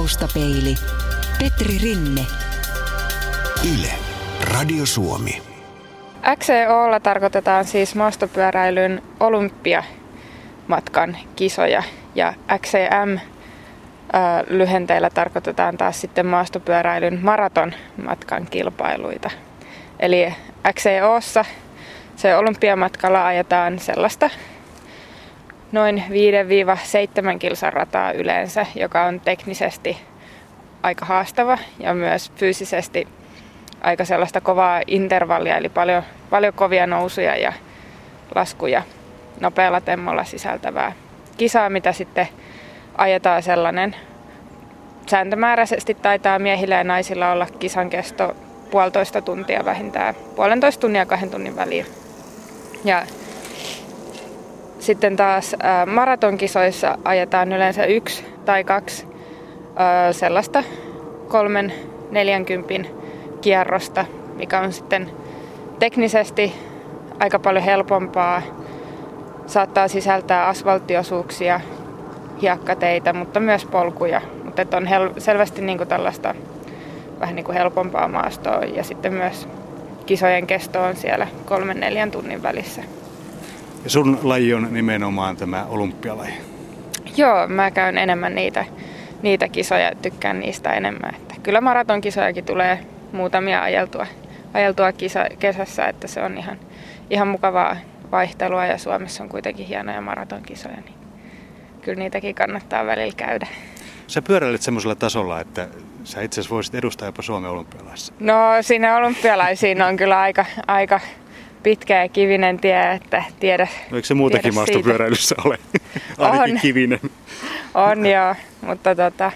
Taustapeili. Petri Rinne. Yle. Radio Suomi. XCOlla tarkoitetaan siis maastopyöräilyn olympiamatkan kisoja ja XCM lyhenteillä tarkoitetaan taas sitten maastopyöräilyn maratonmatkan kilpailuita. Eli XCOssa se olympiamatkalla ajetaan sellaista noin 5-7 kilsan rataa yleensä, joka on teknisesti aika haastava ja myös fyysisesti aika sellaista kovaa intervallia, eli paljon, paljon kovia nousuja ja laskuja nopealla temmolla sisältävää kisaa, mitä sitten ajetaan sellainen sääntömääräisesti taitaa miehillä ja naisilla olla kisan kesto puolitoista tuntia vähintään, puolentoista tunnia kahden tunnin väliin. Ja sitten taas maratonkisoissa ajetaan yleensä yksi tai kaksi sellaista kolmen neljänkympin kierrosta, mikä on sitten teknisesti aika paljon helpompaa. Saattaa sisältää asfalttiosuuksia, hiekkateitä, mutta myös polkuja. Mutta on hel- selvästi niin kuin tällaista vähän niin kuin helpompaa maastoa ja sitten myös kisojen kesto on siellä kolmen neljän tunnin välissä. Ja sun laji on nimenomaan tämä olympialaji. Joo, mä käyn enemmän niitä, niitä kisoja, tykkään niistä enemmän. Että kyllä maratonkisojakin tulee muutamia ajeltua, ajeltua kisa, kesässä, että se on ihan, ihan mukavaa vaihtelua ja Suomessa on kuitenkin hienoja maratonkisoja, niin kyllä niitäkin kannattaa välillä käydä. Sä pyöräilet semmoisella tasolla, että sä itse asiassa voisit edustaa jopa Suomen olympialaissa. No sinne olympialaisiin on kyllä aika, aika pitkä ja kivinen tie, että tiedä no, Eikö se muutakin maastopyöräilyssä ole? Ainakin on. kivinen. On joo, mutta tota,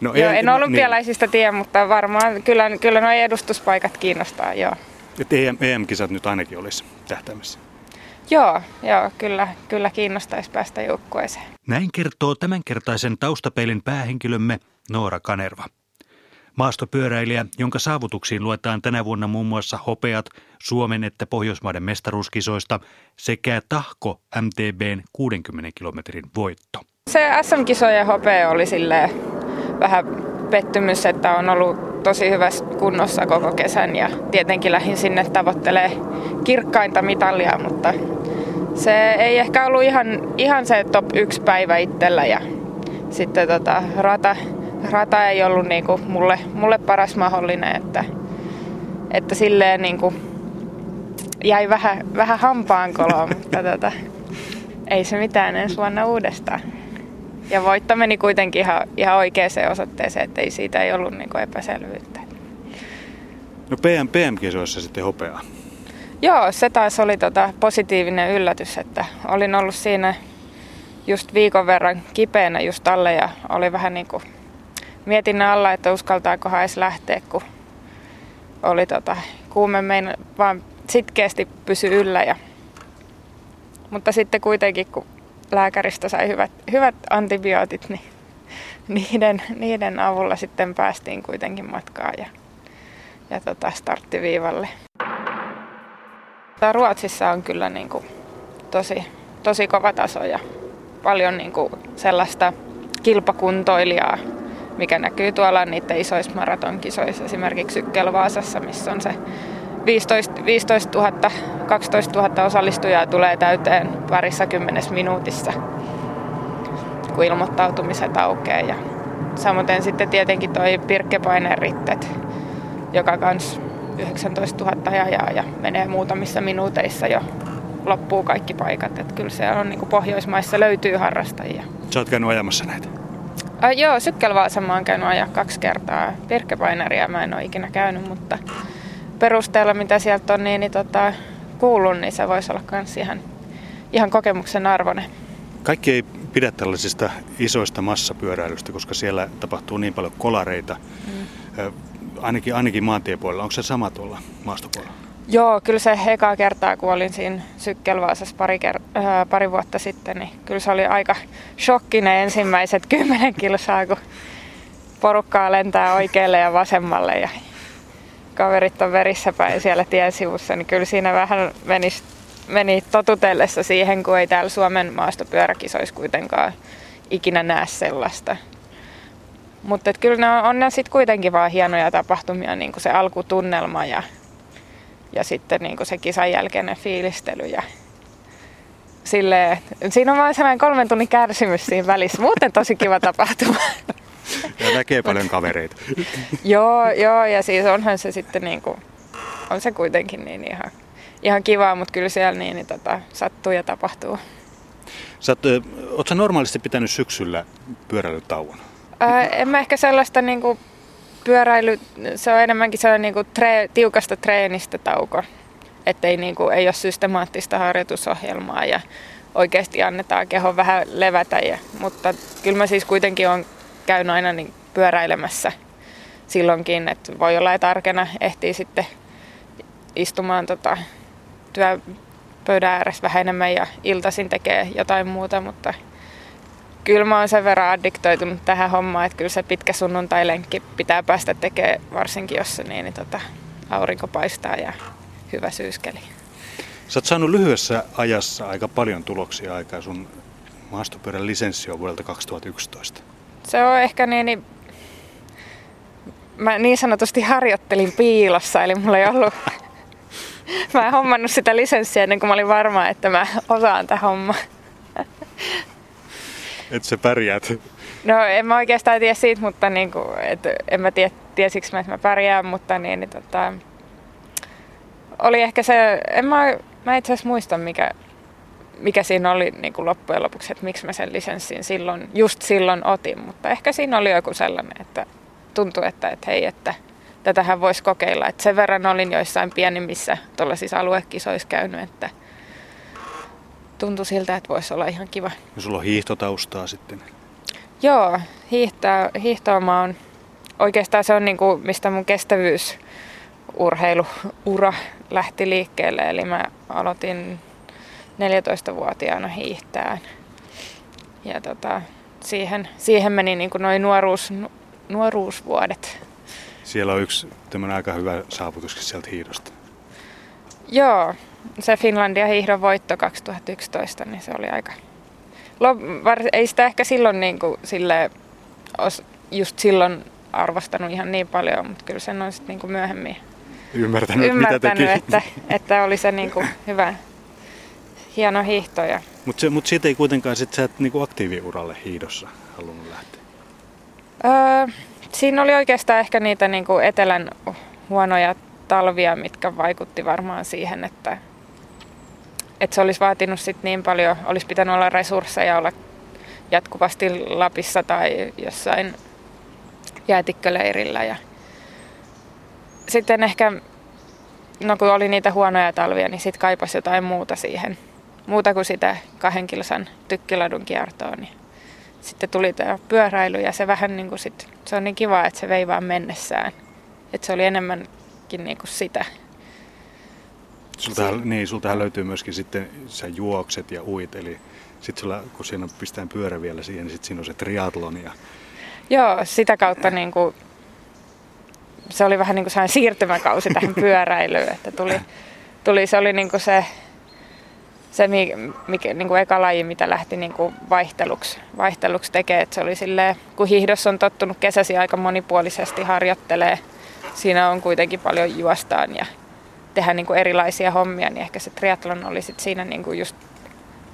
No, joo, en, en niin. olympialaisista niin. tiedä, mutta varmaan kyllä, kyllä nuo edustuspaikat kiinnostaa, joo. Että EM, EM-kisat nyt ainakin olisi tähtäimessä. Joo, joo kyllä, kyllä kiinnostaisi päästä joukkueeseen. Näin kertoo tämänkertaisen taustapeilin päähenkilömme Noora Kanerva. Maastopyöräilijä, jonka saavutuksiin luetaan tänä vuonna muun muassa hopeat Suomen että Pohjoismaiden mestaruuskisoista sekä Tahko MTBn 60 kilometrin voitto. Se SM-kisojen hopea oli silleen vähän pettymys, että on ollut tosi hyvässä kunnossa koko kesän ja tietenkin lähdin sinne tavoittelee kirkkainta mitalia, mutta se ei ehkä ollut ihan, ihan se top 1 päivä itsellä ja sitten tota, rata, rata ei ollut niinku mulle, mulle paras mahdollinen, että, että silleen niinku jäi vähän, vähän hampaankoloon, mutta tota, ei se mitään ensi vuonna uudestaan. Ja voitto meni kuitenkin ihan, ihan oikeaan osoitteeseen, että ei siitä ei ollut niin epäselvyyttä. No PM, PM-kisoissa sitten hopeaa. Joo, se taas oli tota positiivinen yllätys, että olin ollut siinä just viikon verran kipeänä just alle ja oli vähän niin kuin mietin alla, että uskaltaako edes lähteä, kun oli tota, kuume mein, vaan sitkeästi pysy yllä. Ja, mutta sitten kuitenkin, kun lääkäristä sai hyvät, hyvät antibiootit, niin niiden, niiden avulla sitten päästiin kuitenkin matkaan ja, ja tota starttiviivalle. Ruotsissa on kyllä niin kuin tosi, tosi kova taso ja paljon niin kuin sellaista kilpakuntoilijaa, mikä näkyy tuolla niiden isoissa maratonkisoissa, esimerkiksi Sykkelvaasassa, missä on se 15, 15 000, 12 000 osallistujaa tulee täyteen parissa kymmenes minuutissa, kun ilmoittautumiset aukeaa. Ja samoin sitten tietenkin toi Pirkkepainen rittet, joka kans 19 000 ajaa ja menee muutamissa minuuteissa jo loppuu kaikki paikat. Et kyllä se on niin Pohjoismaissa löytyy harrastajia. Sä oot käynyt ajamassa näitä? Äh, joo, Sykkelvaasa mä oon käynyt ajaa kaksi kertaa. Pirkkepaineria mä en ole ikinä käynyt, mutta perusteella, mitä sieltä on niin, niin tota, kuullut, niin se voisi olla myös ihan, ihan kokemuksen arvoinen. Kaikki ei pidä tällaisista isoista massapyöräilystä, koska siellä tapahtuu niin paljon kolareita. Mm. Ainakin, ainakin maantiepuolella. Onko se sama tuolla maastopuolella? Joo, kyllä se eka kertaa, kun olin siinä Sykkelvaasassa pari, ker- äh, pari vuotta sitten, niin kyllä se oli aika shokkinen ensimmäiset kymmenen kilsaa, kun porukkaa lentää oikealle ja vasemmalle ja kaverit on verissä päin siellä tien sivussa, niin kyllä siinä vähän meni, meni totutellessa siihen, kun ei täällä Suomen maastopyöräkisoissa kuitenkaan ikinä näe sellaista. Mutta kyllä ne on, on sitten kuitenkin vaan hienoja tapahtumia, niin kuin se alkutunnelma ja, ja sitten niin kuin se kisan jälkeinen fiilistely. Ja silleen, siinä on vain sellainen kolmen tunnin kärsimys siinä välissä. Muuten tosi kiva tapahtuma. Ja näkee paljon kavereita. joo, joo, ja siis onhan se sitten niin kuin, on se kuitenkin niin ihan, ihan kivaa, mutta kyllä siellä niin, niin tota, sattuu ja tapahtuu. Sä oot, oot normaalisti pitänyt syksyllä pyöräilytauon? Ää, en mä ehkä sellaista niin kuin pyöräily, se on enemmänkin sellainen niin kuin tre, tiukasta treenistä tauko. Että ei, niin kuin, ei ole systemaattista harjoitusohjelmaa ja oikeasti annetaan kehon vähän levätä. Ja, mutta kyllä mä siis kuitenkin on käyn aina niin pyöräilemässä silloinkin, että voi olla, että arkena ehtii sitten istumaan tota, työpöydän ääressä vähän enemmän ja iltaisin tekee jotain muuta, mutta kyllä mä oon sen verran addiktoitunut tähän hommaan, että kyllä se pitkä sunnuntai-lenkki pitää päästä tekemään, varsinkin jos se niin, niin tota, aurinko paistaa ja hyvä syyskeli. Sä oot saanut lyhyessä ajassa aika paljon tuloksia aikaa. Sun maastopyörän lisenssi on vuodelta 2011. Se on ehkä niin, niin mä niin sanotusti harjoittelin piilossa, eli mulla ei ollut mä en hommannut sitä lisenssiä ennen kuin mä olin varma, että mä osaan tätä hommaa. Että sä pärjäät? No en mä oikeastaan tiedä siitä, mutta niin kuin, et, en mä tiedä, tiesikö mä, että mä pärjään, mutta niin, niin tota, oli ehkä se, en mä, mä itse asiassa muista mikä, mikä siinä oli niin kuin loppujen lopuksi, että miksi mä sen lisenssin silloin, just silloin otin, mutta ehkä siinä oli joku sellainen, että tuntui, että, että hei, että tätähän voisi kokeilla. Et sen verran olin joissain pienimmissä tuollaisissa aluekisoissa käynyt, että tuntui siltä, että voisi olla ihan kiva. Ja sulla on hiihtotaustaa sitten? Joo, hiihtoa, hiihtoa on, oikeastaan se on niin kuin, mistä mun kestävyysurheiluura lähti liikkeelle. Eli mä aloitin 14-vuotiaana hiihtään. Ja tota, siihen, siihen meni niin noin nuoruus, nuoruusvuodet. Siellä on yksi tämmöinen aika hyvä saavutuskin sieltä hiihdosta. Joo, se Finlandia hiihdon voitto 2011, niin se oli aika... Ei sitä ehkä silloin niin kuin, sille, just silloin arvostanut ihan niin paljon, mutta kyllä sen on sitten niin myöhemmin ymmärtänyt, ymmärtänyt mitä että, että oli se niin kuin hyvä, hieno hiihto. Mutta mut siitä ei kuitenkaan sit sä et niin aktiiviuralle hiidossa halunnut lähteä? Öö, siinä oli oikeastaan ehkä niitä niin kuin etelän huonoja talvia, mitkä vaikutti varmaan siihen, että, että se olisi vaatinut sit niin paljon, olisi pitänyt olla resursseja olla jatkuvasti Lapissa tai jossain jäätikköleirillä. Ja sitten ehkä, no kun oli niitä huonoja talvia, niin sitten kaipasi jotain muuta siihen. Muuta kuin sitä kahden kilsan tykkiladun kiertoa. Niin sitten tuli tämä pyöräily ja se vähän niin kuin sit, se on niin kiva, että se vei vaan mennessään. Että se oli enemmänkin niin kuin sitä. Sultahan, niin, sultahan löytyy myöskin sitten, sä juokset ja uit, eli sitten sulla, kun siinä pistään pyörä vielä siihen, niin sitten siinä on se triathlon. Ja... Joo, sitä kautta niin kuin, se oli vähän niin kuin siirtymäkausi tähän pyöräilyyn, että tuli, tuli se oli niin kuin se se mikä, niin kuin eka laji, mitä lähti niin kuin vaihteluksi, vaihteluksi tekemään. Että se oli silleen, kun hiihdossa on tottunut kesäsi aika monipuolisesti harjoittelee, siinä on kuitenkin paljon juostaan ja tehdä niin kuin erilaisia hommia, niin ehkä se triathlon oli sit siinä niin kuin just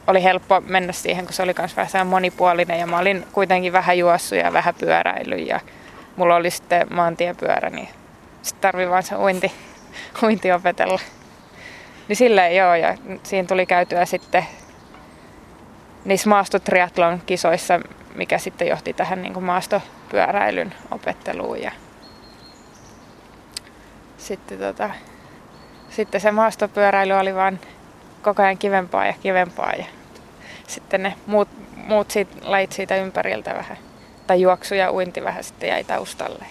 oli helppo mennä siihen, kun se oli myös vähän monipuolinen ja mä olin kuitenkin vähän juossut ja vähän pyöräily ja mulla oli sitten maantiepyörä, niin sitten tarvii vaan se uinti, uinti opetella. Niin silleen joo, ja siinä tuli käytyä sitten niissä maastotriatlon kisoissa, mikä sitten johti tähän niin kuin maastopyöräilyn opetteluun. Ja sitten, tota, sitten se maastopyöräily oli vaan koko ajan kivempaa ja kivempaa. Ja sitten ne muut, muut siitä, lait siitä ympäriltä vähän, tai juoksu ja uinti vähän sitten jäi taustalle.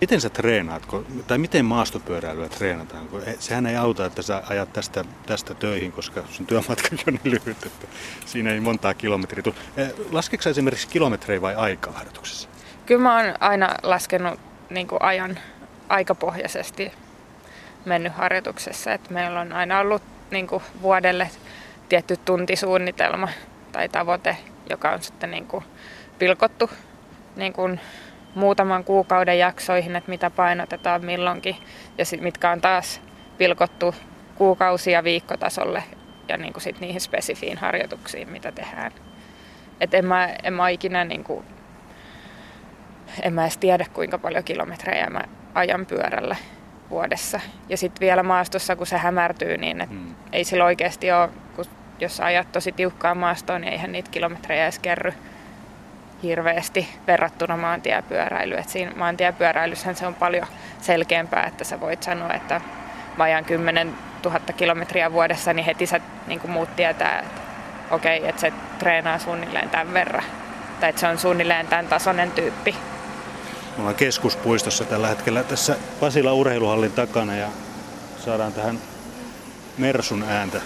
Miten sä treenaat, tai miten maastopyöräilyä treenataan? Sehän ei auta, että sä ajat tästä, tästä töihin, koska sun työmatka on niin lyhyt, että siinä ei montaa kilometriä tule. Eh, laskeeko sä esimerkiksi kilometrejä vai aikaa harjoituksessa? Kyllä mä oon aina laskenut niin kuin ajan aikapohjaisesti mennyt harjoituksessa. että meillä on aina ollut niin kuin vuodelle tietty tuntisuunnitelma tai tavoite, joka on sitten niin kuin pilkottu niin kuin muutaman kuukauden jaksoihin, että mitä painotetaan milloinkin ja sit, mitkä on taas pilkottu kuukausi- ja viikkotasolle ja niin kuin sit niihin spesifiin harjoituksiin, mitä tehdään. Et en, mä, en mä ikinä, niin kuin, en mä edes tiedä kuinka paljon kilometrejä mä ajan pyörällä vuodessa. Ja sitten vielä maastossa, kun se hämärtyy, niin et hmm. ei sillä oikeasti ole, kun jos ajat tosi tiukkaa maastoon, niin eihän niitä kilometrejä edes kerry hirveästi verrattuna maantiepyöräilyyn. Et siinä maantiepyöräilyssähän se on paljon selkeämpää, että sä voit sanoa, että mä ajan 10 000 kilometriä vuodessa, niin heti sä, niin muut tietää, että okei, okay, että se treenaa suunnilleen tämän verran. Tai että se on suunnilleen tämän tasoinen tyyppi. Me ollaan keskuspuistossa tällä hetkellä tässä Pasila urheiluhallin takana ja saadaan tähän Mersun ääntä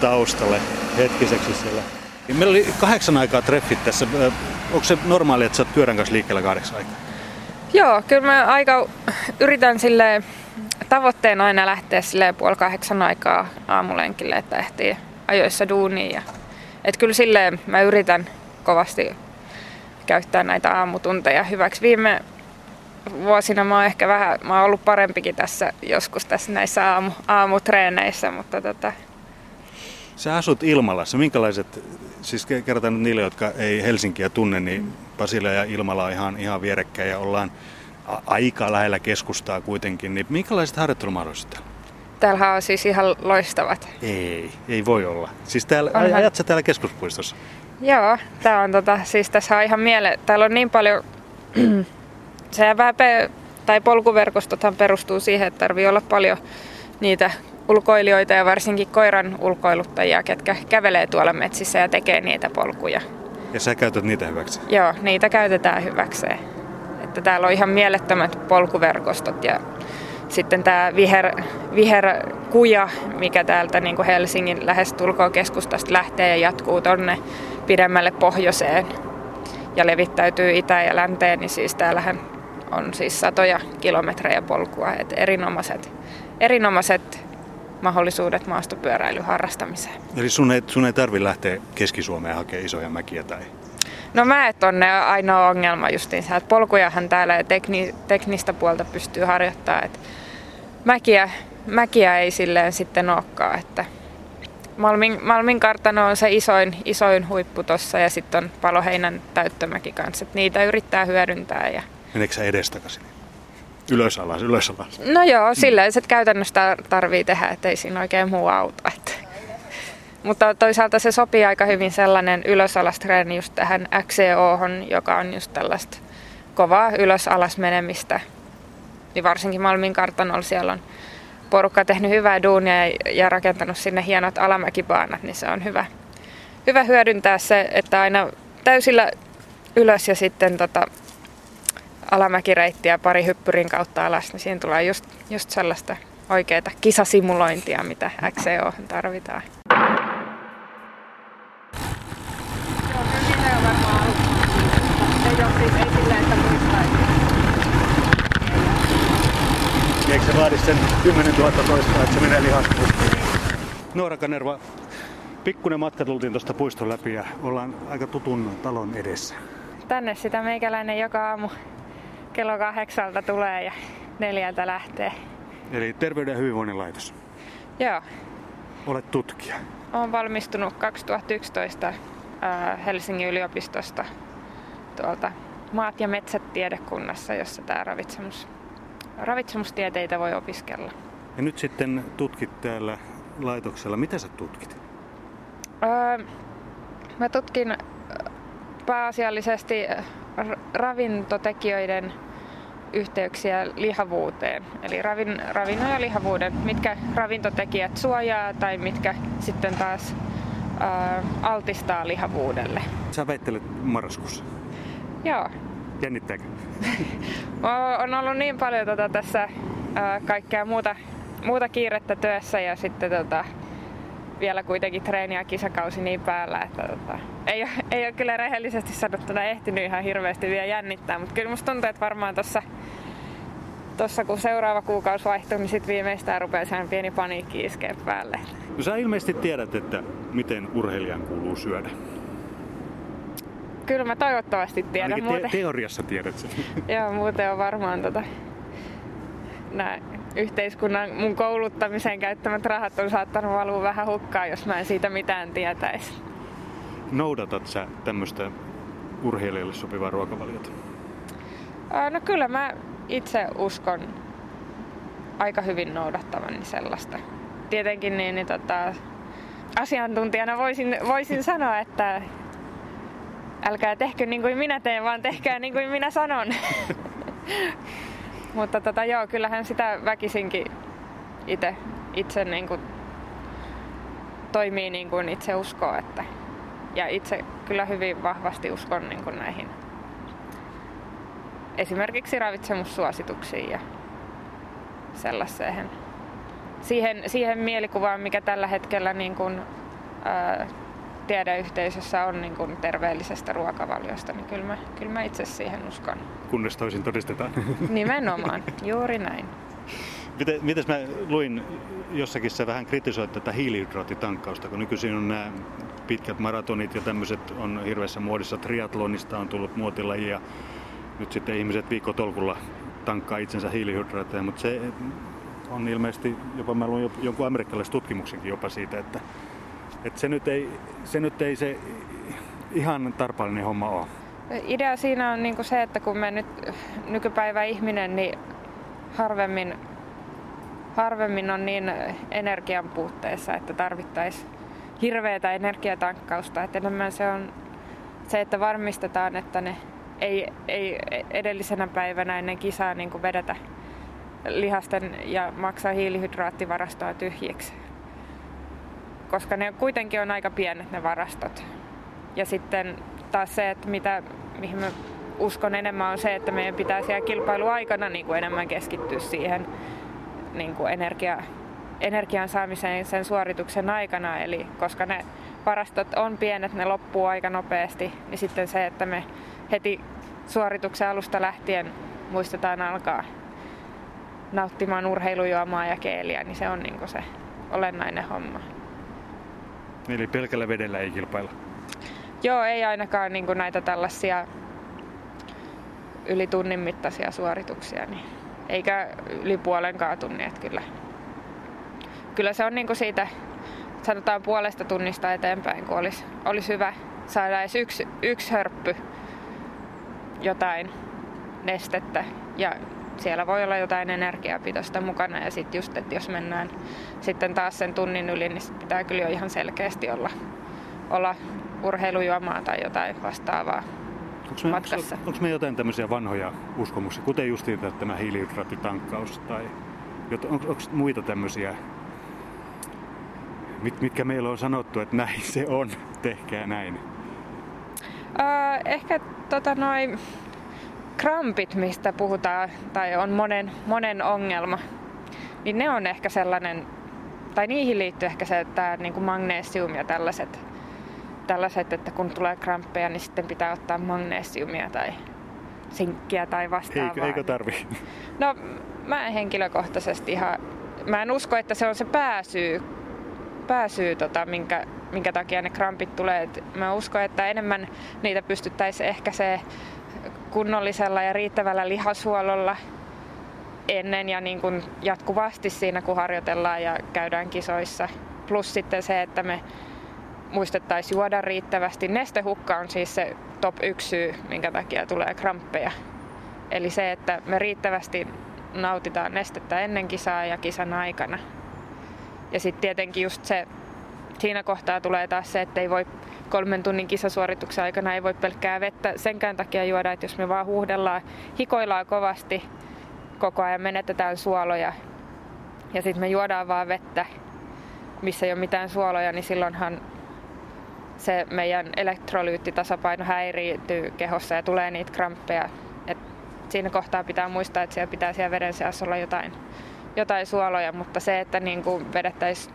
taustalle hetkiseksi siellä. Meillä oli kahdeksan aikaa treffit tässä. Onko se normaali, että sä oot pyörän kanssa liikkeellä kahdeksan aikaa? Joo, kyllä mä aika yritän sille tavoitteena aina lähteä sille puoli kahdeksan aikaa aamulenkille, että ehtii ajoissa duuniin. Ja, et kyllä silleen mä yritän kovasti käyttää näitä aamutunteja hyväksi. Viime vuosina mä oon ehkä vähän, mä oon ollut parempikin tässä joskus tässä näissä aamu, aamutreeneissä, mutta tota... Sä asut Ilmalassa. Minkälaiset, siis kerrotaan nyt niille, jotka ei Helsinkiä tunne, niin Pasila ja Ilmala on ihan, ihan vierekkäin ja ollaan aika lähellä keskustaa kuitenkin. Niin minkälaiset harjoittelumahdollisuudet täällä? Täällähän on siis ihan loistavat. Ei, ei voi olla. Siis täällä, Onhan... ajat sä täällä keskuspuistossa? Joo, tää on tota, siis tässä on ihan miele... Täällä on niin paljon... se vähän pe... tai polkuverkostothan perustuu siihen, että tarvii olla paljon niitä ulkoilijoita ja varsinkin koiran ulkoiluttajia, ketkä kävelee tuolla metsissä ja tekee niitä polkuja. Ja sä käytät niitä hyväksi? Joo, niitä käytetään hyväkseen. Että täällä on ihan mielettömät polkuverkostot ja sitten tämä viher, viherkuja, mikä täältä niin kuin Helsingin lähestulkoon keskustasta lähtee ja jatkuu tonne pidemmälle pohjoiseen ja levittäytyy itä- ja länteen, niin siis täällähän on siis satoja kilometrejä polkua. Et erinomaiset, erinomaiset mahdollisuudet maastopyöräilyn harrastamiseen. Eli sun ei, sun ei tarvi lähteä Keski-Suomeen hakemaan isoja mäkiä tai No mäet on ne ainoa ongelma justiinsa, että polkujahan täällä ja tekni, teknistä puolta pystyy harjoittamaan. Että mäkiä, mäkiä ei silleen sitten olekaan, että Malmin, Malmin kartano on se isoin, isoin huippu tuossa ja sitten on Paloheinän täyttömäki kanssa. Että niitä yrittää hyödyntää. Ja... Meneekö sä edestakaisin? Ylös alas, ylös alas. No joo, silleen se käytännössä tarvii tehdä, ettei siinä oikein muu auta. Että. Mutta toisaalta se sopii aika hyvin sellainen ylös-alas-treeni just tähän XCO, joka on just tällaista kovaa ylös-alas menemistä. Niin varsinkin Malmin kartanolla siellä on porukka tehnyt hyvää duunia ja rakentanut sinne hienot alamäkipaanat, niin se on hyvä, hyvä hyödyntää se, että aina täysillä ylös ja sitten tota, alamäkireittiä pari hyppyrin kautta alas, niin siinä tulee just, just sellaista oikeaa kisasimulointia, mitä XCO tarvitaan. Eikö se vaadi sen 10 000 toista, että se menee lihaspuustoon? Noora Kanerva, pikkuinen matka tultiin tuosta puiston läpi ja ollaan aika tutun talon edessä. Tänne sitä meikäläinen joka aamu kello kahdeksalta tulee ja neljältä lähtee. Eli Terveyden ja hyvinvoinnin laitos. Joo. Olet tutkija. Olen valmistunut 2011 Helsingin yliopistosta tuolta maat- ja metsät tiedekunnassa, jossa tämä ravitsemus ravitsemustieteitä voi opiskella. Ja nyt sitten tutkit täällä laitoksella. Mitä sä tutkit? Öö, mä tutkin pääasiallisesti ravintotekijöiden yhteyksiä lihavuuteen. Eli ravin, ravinnon ja lihavuuden, mitkä ravintotekijät suojaa tai mitkä sitten taas ää, altistaa lihavuudelle. Sä väittelet marraskuussa? Joo, Jännittääkö? on ollut niin paljon tota, tässä ää, kaikkea muuta, muuta kiirettä työssä ja sitten tota, vielä kuitenkin treeni- ja kisakausi niin päällä, että tota, ei, ole, ei ole kyllä rehellisesti sanottuna ehtinyt ihan hirveästi vielä jännittää, mutta kyllä musta tuntuu, että varmaan tuossa tossa kun seuraava kuukausi vaihtuu, niin sitten viimeistään rupeaa sehän pieni paniikki iskeä päälle. No sä ilmeisesti tiedät, että miten urheilijan kuuluu syödä. Kyllä mä toivottavasti tiedän. Ainakin muuten, te- teoriassa tiedät sen. joo, muuten on varmaan tota, nää yhteiskunnan mun kouluttamiseen käyttämät rahat on saattanut valua vähän hukkaan, jos mä en siitä mitään tietäisi. Noudatat sä tämmöistä urheilijalle sopivaa ruokavaliota? No kyllä mä itse uskon aika hyvin noudattavani sellaista. Tietenkin niin, niin tota, asiantuntijana voisin, voisin sanoa, että älkää tehkö niin kuin minä teen, vaan tehkää niin kuin minä sanon. Mutta tota, joo, kyllähän sitä väkisinkin itse, itse niin kuin toimii niin kuin itse uskoo. Että, ja itse kyllä hyvin vahvasti uskon niin kuin näihin esimerkiksi ravitsemussuosituksiin ja sellaiseen. Siihen, siihen mielikuvaan, mikä tällä hetkellä niin kuin, ää, tiedeyhteisössä on niin kuin terveellisestä ruokavaliosta, niin kyllä mä, kyllä mä itse siihen uskon. Kunnes toisin todistetaan. Nimenomaan, juuri näin. Miten, mites mä luin jossakin sä vähän kritisoit tätä hiilihydraattitankkausta, kun nykyisin on nämä pitkät maratonit ja tämmöiset on hirveässä muodissa. Triatlonista on tullut muotilaji ja nyt sitten ihmiset viikkotolkulla tankkaa itsensä hiilihydraatteja, mutta se on ilmeisesti, jopa mä luin jonkun amerikkalaisen tutkimuksenkin jopa siitä, että, että se, nyt ei, se nyt ei se ihan tarpeellinen homma ole. Idea siinä on niin se, että kun me nyt nykypäivä ihminen, niin harvemmin, harvemmin on niin energian puutteessa, että tarvittaisiin hirveätä energiatankkausta. Että enemmän se on se, että varmistetaan, että ne ei, ei edellisenä päivänä ennen kisaa niin vedetä lihasten ja maksaa hiilihydraattivarastoa tyhjiksi. Koska ne kuitenkin on aika pienet ne varastot. Ja sitten taas se, että mitä, mihin mä uskon enemmän on se, että meidän pitää siellä kilpailuaikana niin kuin enemmän keskittyä siihen niin kuin energia, energian saamiseen sen suorituksen aikana. Eli koska ne varastot on pienet, ne loppuu aika nopeasti, niin sitten se, että me heti suorituksen alusta lähtien muistetaan alkaa nauttimaan urheilujuomaa ja keeliä, niin se on niin se olennainen homma. Eli pelkällä vedellä ei kilpailla? Joo, ei ainakaan niin näitä tällaisia yli tunnin mittaisia suorituksia, niin eikä yli puolenkaan tunnin, että kyllä, kyllä se on niin siitä, sanotaan puolesta tunnista eteenpäin, kun olisi, olisi hyvä saada edes yksi, yksi hörppy jotain nestettä ja siellä voi olla jotain energiapitoista mukana ja sitten just, että jos mennään sitten taas sen tunnin yli, niin sit pitää kyllä jo ihan selkeästi olla, olla urheilujuomaa tai jotain vastaavaa onko me, matkassa. Onko, onko me jotain tämmöisiä vanhoja uskomuksia, kuten justiin tämä hiilihydraattitankkaus tai onko, onko muita tämmöisiä, mit, mitkä meillä on sanottu, että näin se on, tehkää näin? Öö, ehkä tota noin krampit, mistä puhutaan, tai on monen, monen ongelma, niin ne on ehkä sellainen, tai niihin liittyy ehkä se, että niin kuin magnesium ja tällaiset, tällaiset, että kun tulee kramppeja, niin sitten pitää ottaa magnesiumia tai sinkkiä tai vastaavaa. Eikö, eikö tarvi? No mä en henkilökohtaisesti ihan, mä en usko, että se on se pääsyy, pääsyy tota, minkä, minkä takia ne krampit tulee. Et mä uskon, että enemmän niitä pystyttäisiin ehkä se kunnollisella ja riittävällä lihashuollolla ennen ja niin kuin jatkuvasti siinä, kun harjoitellaan ja käydään kisoissa. Plus sitten se, että me muistettaisiin juoda riittävästi. Nestehukka on siis se top yksi syy, minkä takia tulee kramppeja. Eli se, että me riittävästi nautitaan nestettä ennen kisaa ja kisan aikana. Ja sitten tietenkin just se, siinä kohtaa tulee taas se, että ei voi kolmen tunnin kisasuorituksen aikana ei voi pelkkää vettä senkään takia juoda, että jos me vaan huuhdellaan, hikoillaan kovasti koko ajan, menetetään suoloja ja sitten me juodaan vaan vettä, missä ei ole mitään suoloja, niin silloinhan se meidän elektrolyyttitasapaino häiriintyy kehossa ja tulee niitä kramppeja. Et siinä kohtaa pitää muistaa, että siellä pitää siellä veden seassa olla jotain, jotain suoloja, mutta se, että niin kuin vedettäisiin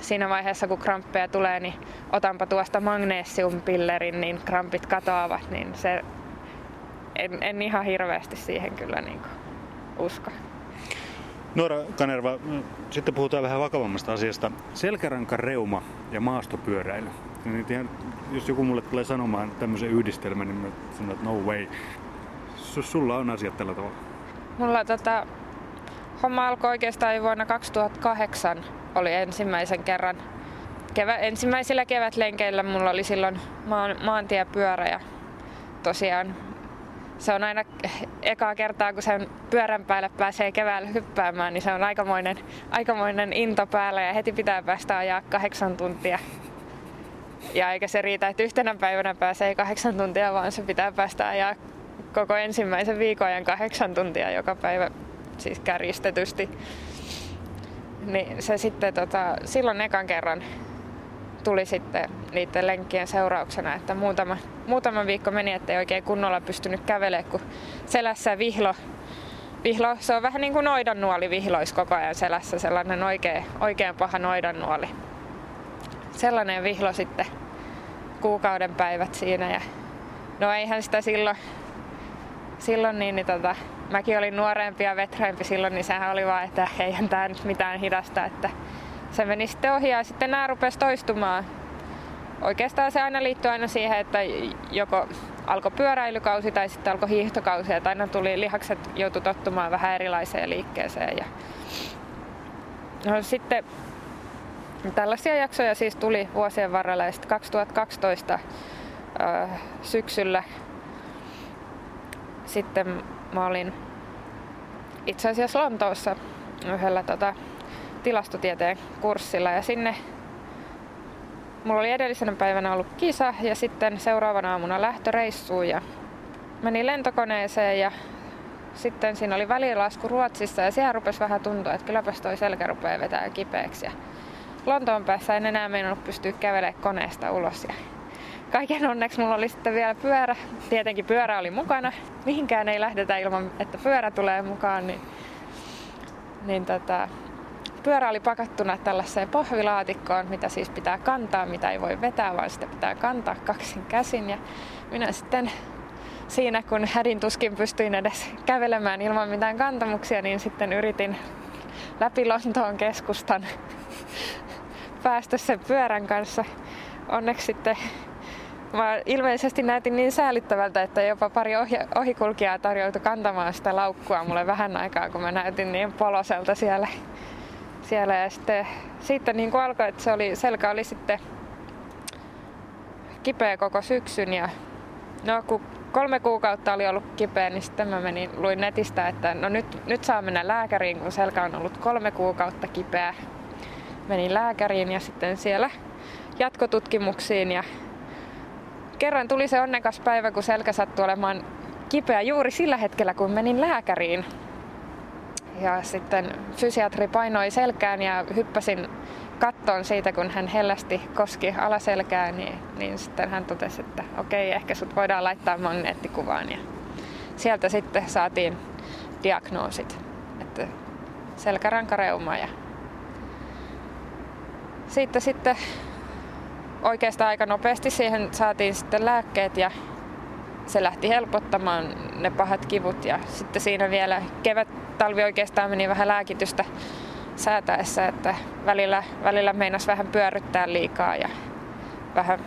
siinä vaiheessa, kun kramppeja tulee, niin otanpa tuosta magnesiumpillerin, niin krampit katoavat, niin se en, en ihan hirveästi siihen kyllä niin kuin usko. Noora Kanerva, sitten puhutaan vähän vakavammasta asiasta. Selkärankareuma ja maastopyöräily. ihan, jos joku mulle tulee sanomaan tämmöisen yhdistelmän, niin mä sanon, että no way. Sulla on asiat tällä tavalla. Mulla tota, homma alkoi oikeastaan vuonna 2008. Oli ensimmäisen kerran kevä, ensimmäisillä kevätlenkeillä mulla oli silloin maan, maantiepyörä ja tosiaan se on aina ekaa kertaa, kun sen pyörän päälle pääsee keväällä hyppäämään, niin se on aikamoinen, aikamoinen into päällä ja heti pitää päästä ajaa kahdeksan tuntia. Ja eikä se riitä, että yhtenä päivänä pääsee kahdeksan tuntia, vaan se pitää päästä ajaa koko ensimmäisen viikon ajan kahdeksan tuntia joka päivä, siis kärjistetysti. Niin se sitten tota, silloin ekan kerran tuli sitten niiden lenkkien seurauksena, että muutama, muutama viikko meni, ettei oikein kunnolla pystynyt kävelemään, kun selässä vihlo, vihlo, se on vähän niin kuin noidannuoli vihlois koko ajan selässä, sellainen oikein, oikein paha noidannuoli. Sellainen vihlo sitten kuukauden päivät siinä ja no eihän sitä silloin, silloin niin, niin tota, mäkin olin nuorempi ja vetreempi silloin, niin sehän oli vaan, että eihän tämä nyt mitään hidasta, että se meni sitten ohi ja sitten nämä rupesi toistumaan. Oikeastaan se aina liittyy aina siihen, että joko alkoi pyöräilykausi tai sitten alkoi hiihtokausi, että aina tuli lihakset joutu tottumaan vähän erilaiseen liikkeeseen. Ja no, sitten tällaisia jaksoja siis tuli vuosien varrella ja sitten 2012 äh, syksyllä sitten mä olin itse asiassa Lontoossa yhdellä tota, tilastotieteen kurssilla ja sinne mulla oli edellisenä päivänä ollut kisa ja sitten seuraavana aamuna lähtöreissuun ja menin lentokoneeseen ja sitten siinä oli välilasku Ruotsissa ja siellä rupesi vähän tuntua, että kylläpäs toi selkä rupeaa vetää kipeäksi. Ja Lontoon päässä en enää meinannut pystyä kävelemään koneesta ulos. Ja kaiken onneksi mulla oli sitten vielä pyörä. Tietenkin pyörä oli mukana. Mihinkään ei lähdetä ilman, että pyörä tulee mukaan. Niin, niin tota, pyörä oli pakattuna tällaiseen pohvilaatikkoon, mitä siis pitää kantaa, mitä ei voi vetää, vaan sitä pitää kantaa kaksin käsin. Ja minä sitten siinä, kun hädin tuskin pystyin edes kävelemään ilman mitään kantamuksia, niin sitten yritin läpi Lontoon keskustan päästä sen pyörän kanssa. Onneksi sitten Mä ilmeisesti näytin niin säällittävältä, että jopa pari ohi- ohikulkijaa tarjoutui kantamaan sitä laukkua mulle vähän aikaa, kun mä näytin niin poloselta siellä siellä ja sitten siitä niin kuin alkoi, että se oli, selkä oli sitten kipeä koko syksyn ja no kun kolme kuukautta oli ollut kipeä, niin sitten mä menin, luin netistä, että no nyt, nyt saa mennä lääkäriin, kun selkä on ollut kolme kuukautta kipeä. Menin lääkäriin ja sitten siellä jatkotutkimuksiin ja kerran tuli se onnekas päivä, kun selkä sattui olemaan kipeä juuri sillä hetkellä, kun menin lääkäriin. Ja sitten fysiatri painoi selkään ja hyppäsin kattoon siitä, kun hän hellästi koski alaselkää, niin, niin sitten hän totesi, että okei, ehkä sut voidaan laittaa magneettikuvaan. Ja sieltä sitten saatiin diagnoosit, että selkärankareuma. Ja siitä sitten oikeastaan aika nopeasti siihen saatiin sitten lääkkeet ja se lähti helpottamaan ne pahat kivut. Ja sitten siinä vielä kevät talvi oikeastaan meni vähän lääkitystä säätäessä, että välillä, välillä meinas vähän pyörryttää liikaa ja vähän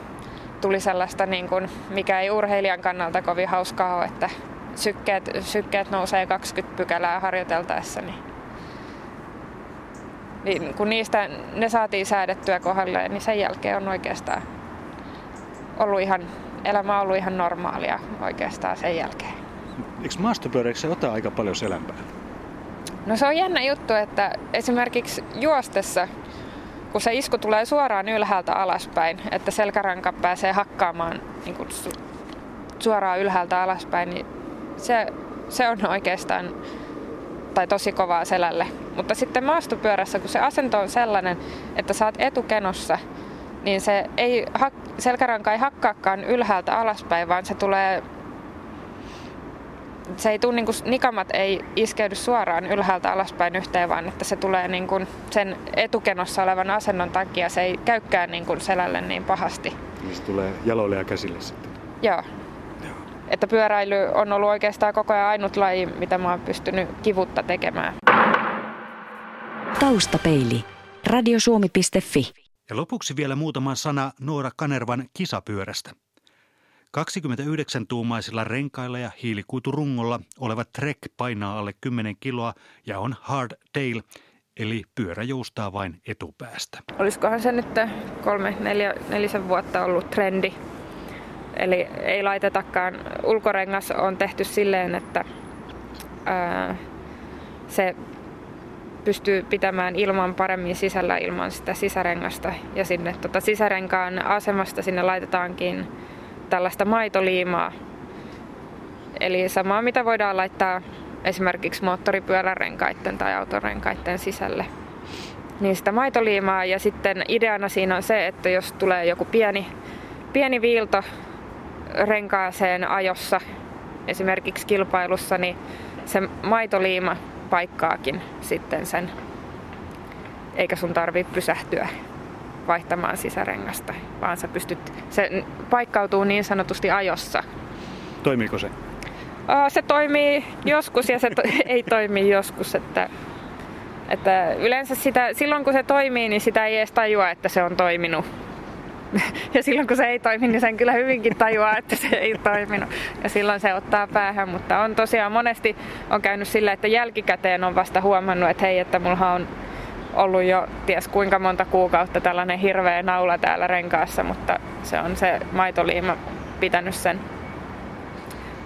tuli sellaista, niin kuin, mikä ei urheilijan kannalta kovin hauskaa ole, että sykkeet, sykkeet nousee 20 pykälää harjoiteltaessa, niin, niin kun niistä ne saatiin säädettyä kohdalleen, niin sen jälkeen on oikeastaan ollut ihan, elämä on ollut ihan normaalia oikeastaan sen jälkeen. Eikö maastopyöräiksi ota aika paljon selämpää? No se on jännä juttu, että esimerkiksi juostessa, kun se isku tulee suoraan ylhäältä alaspäin, että selkäranka pääsee hakkaamaan niin kuin suoraan ylhäältä alaspäin, niin se, se on oikeastaan tai tosi kovaa selälle. Mutta sitten maastopyörässä, kun se asento on sellainen, että saat etukenossa, niin se ei, selkäranka ei hakkaakaan ylhäältä alaspäin, vaan se tulee se ei tule, niin kuin, nikamat ei iskeydy suoraan ylhäältä alaspäin yhteen, vaan että se tulee niin kuin sen etukenossa olevan asennon takia, se ei käykään niin kuin selälle niin pahasti. Niin se tulee jaloille ja käsille sitten. Joo. Että pyöräily on ollut oikeastaan koko ajan ainut laji, mitä mä oon pystynyt kivutta tekemään. Taustapeili. Radiosuomi.fi. Ja lopuksi vielä muutama sana Noora Kanervan kisapyörästä. 29-tuumaisilla renkailla ja hiilikuiturungolla oleva Trek painaa alle 10 kiloa ja on hardtail, eli pyörä joustaa vain etupäästä. Olisikohan se nyt kolme, neljä, nelisen vuotta ollut trendi. Eli ei laitetakaan, ulkorengas on tehty silleen, että ää, se pystyy pitämään ilman paremmin sisällä ilman sitä sisärengasta. Ja sinne tota, sisärenkaan asemasta sinne laitetaankin tällaista maitoliimaa. Eli samaa mitä voidaan laittaa esimerkiksi moottoripyörärenkaiden tai autorenkaiden sisälle. Niin sitä maitoliimaa ja sitten ideana siinä on se, että jos tulee joku pieni, pieni viilto renkaaseen ajossa, esimerkiksi kilpailussa, niin se maitoliima paikkaakin sitten sen, eikä sun tarvi pysähtyä vaihtamaan sisärengasta, vaan sä pystyt, se paikkautuu niin sanotusti ajossa. Toimiiko se? Se toimii joskus ja se to- ei toimi joskus, että, että yleensä sitä, silloin kun se toimii, niin sitä ei edes tajua, että se on toiminut. Ja silloin kun se ei toimi, niin sen kyllä hyvinkin tajuaa, että se ei toiminut. Ja silloin se ottaa päähän, mutta on tosiaan monesti on käynyt sillä, että jälkikäteen on vasta huomannut, että hei, että mulla on ollut jo ties kuinka monta kuukautta tällainen hirveä naula täällä renkaassa, mutta se on se maitoliima pitänyt sen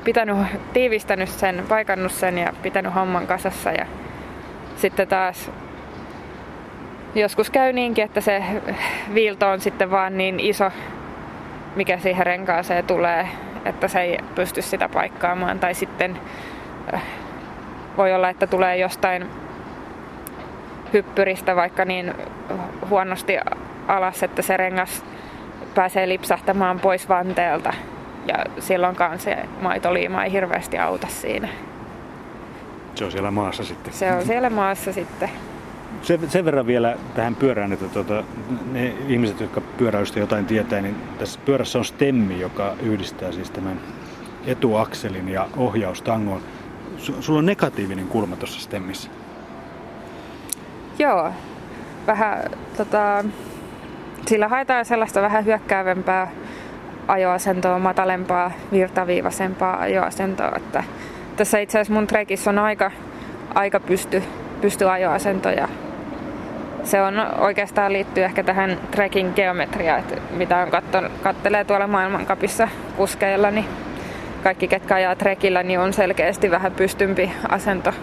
pitänyt, tiivistänyt sen, paikannut sen ja pitänyt homman kasassa ja sitten taas joskus käy niinkin, että se viilto on sitten vaan niin iso, mikä siihen renkaaseen tulee, että se ei pysty sitä paikkaamaan. Tai sitten voi olla, että tulee jostain hyppyristä vaikka niin huonosti alas, että se rengas pääsee lipsahtamaan pois vanteelta. Ja silloinkaan se maitoliima ei hirveästi auta siinä. Se on siellä maassa sitten. Se on siellä maassa sitten. Sen, sen verran vielä tähän pyörään, että tuota, ne ihmiset, jotka pyöräystä jotain tietää, niin tässä pyörässä on stemmi, joka yhdistää siis tämän etuakselin ja ohjaustangon. Sulla on negatiivinen kulma tuossa stemmissä. Joo, vähän tota, sillä haetaan sellaista vähän hyökkäävämpää ajoasentoa, matalempaa, virtaviivaisempaa ajoasentoa. Että tässä itse asiassa mun trekissä on aika, aika pysty, pysty ajoasento ja se on oikeastaan liittyy ehkä tähän trekin geometriaan, että mitä on katton, kattelee tuolla maailmankapissa kuskeilla, niin kaikki ketkä ajaa trekillä, niin on selkeästi vähän pystympi asento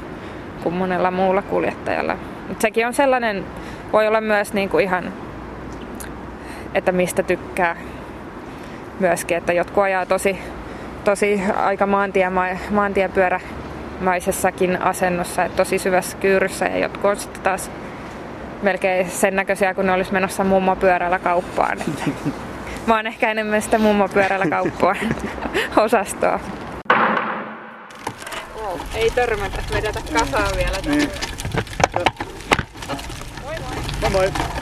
kuin monella muulla kuljettajalla. Mutta sekin on sellainen, voi olla myös niinku ihan, että mistä tykkää myöskin, että jotkut ajaa tosi, tosi aika maantiema, maantiepyörämäisessäkin asennossa, että tosi syvässä kyyryssä ja jotkut on sitten taas melkein sen näköisiä, kun ne olisi menossa mummopyörällä kauppaan. Mä oon ehkä enemmän sitä mummopyörällä kauppaa osastoa. Ei törmätä, vedetä kasaan vielä. Niin. Moi moi! Moi moi!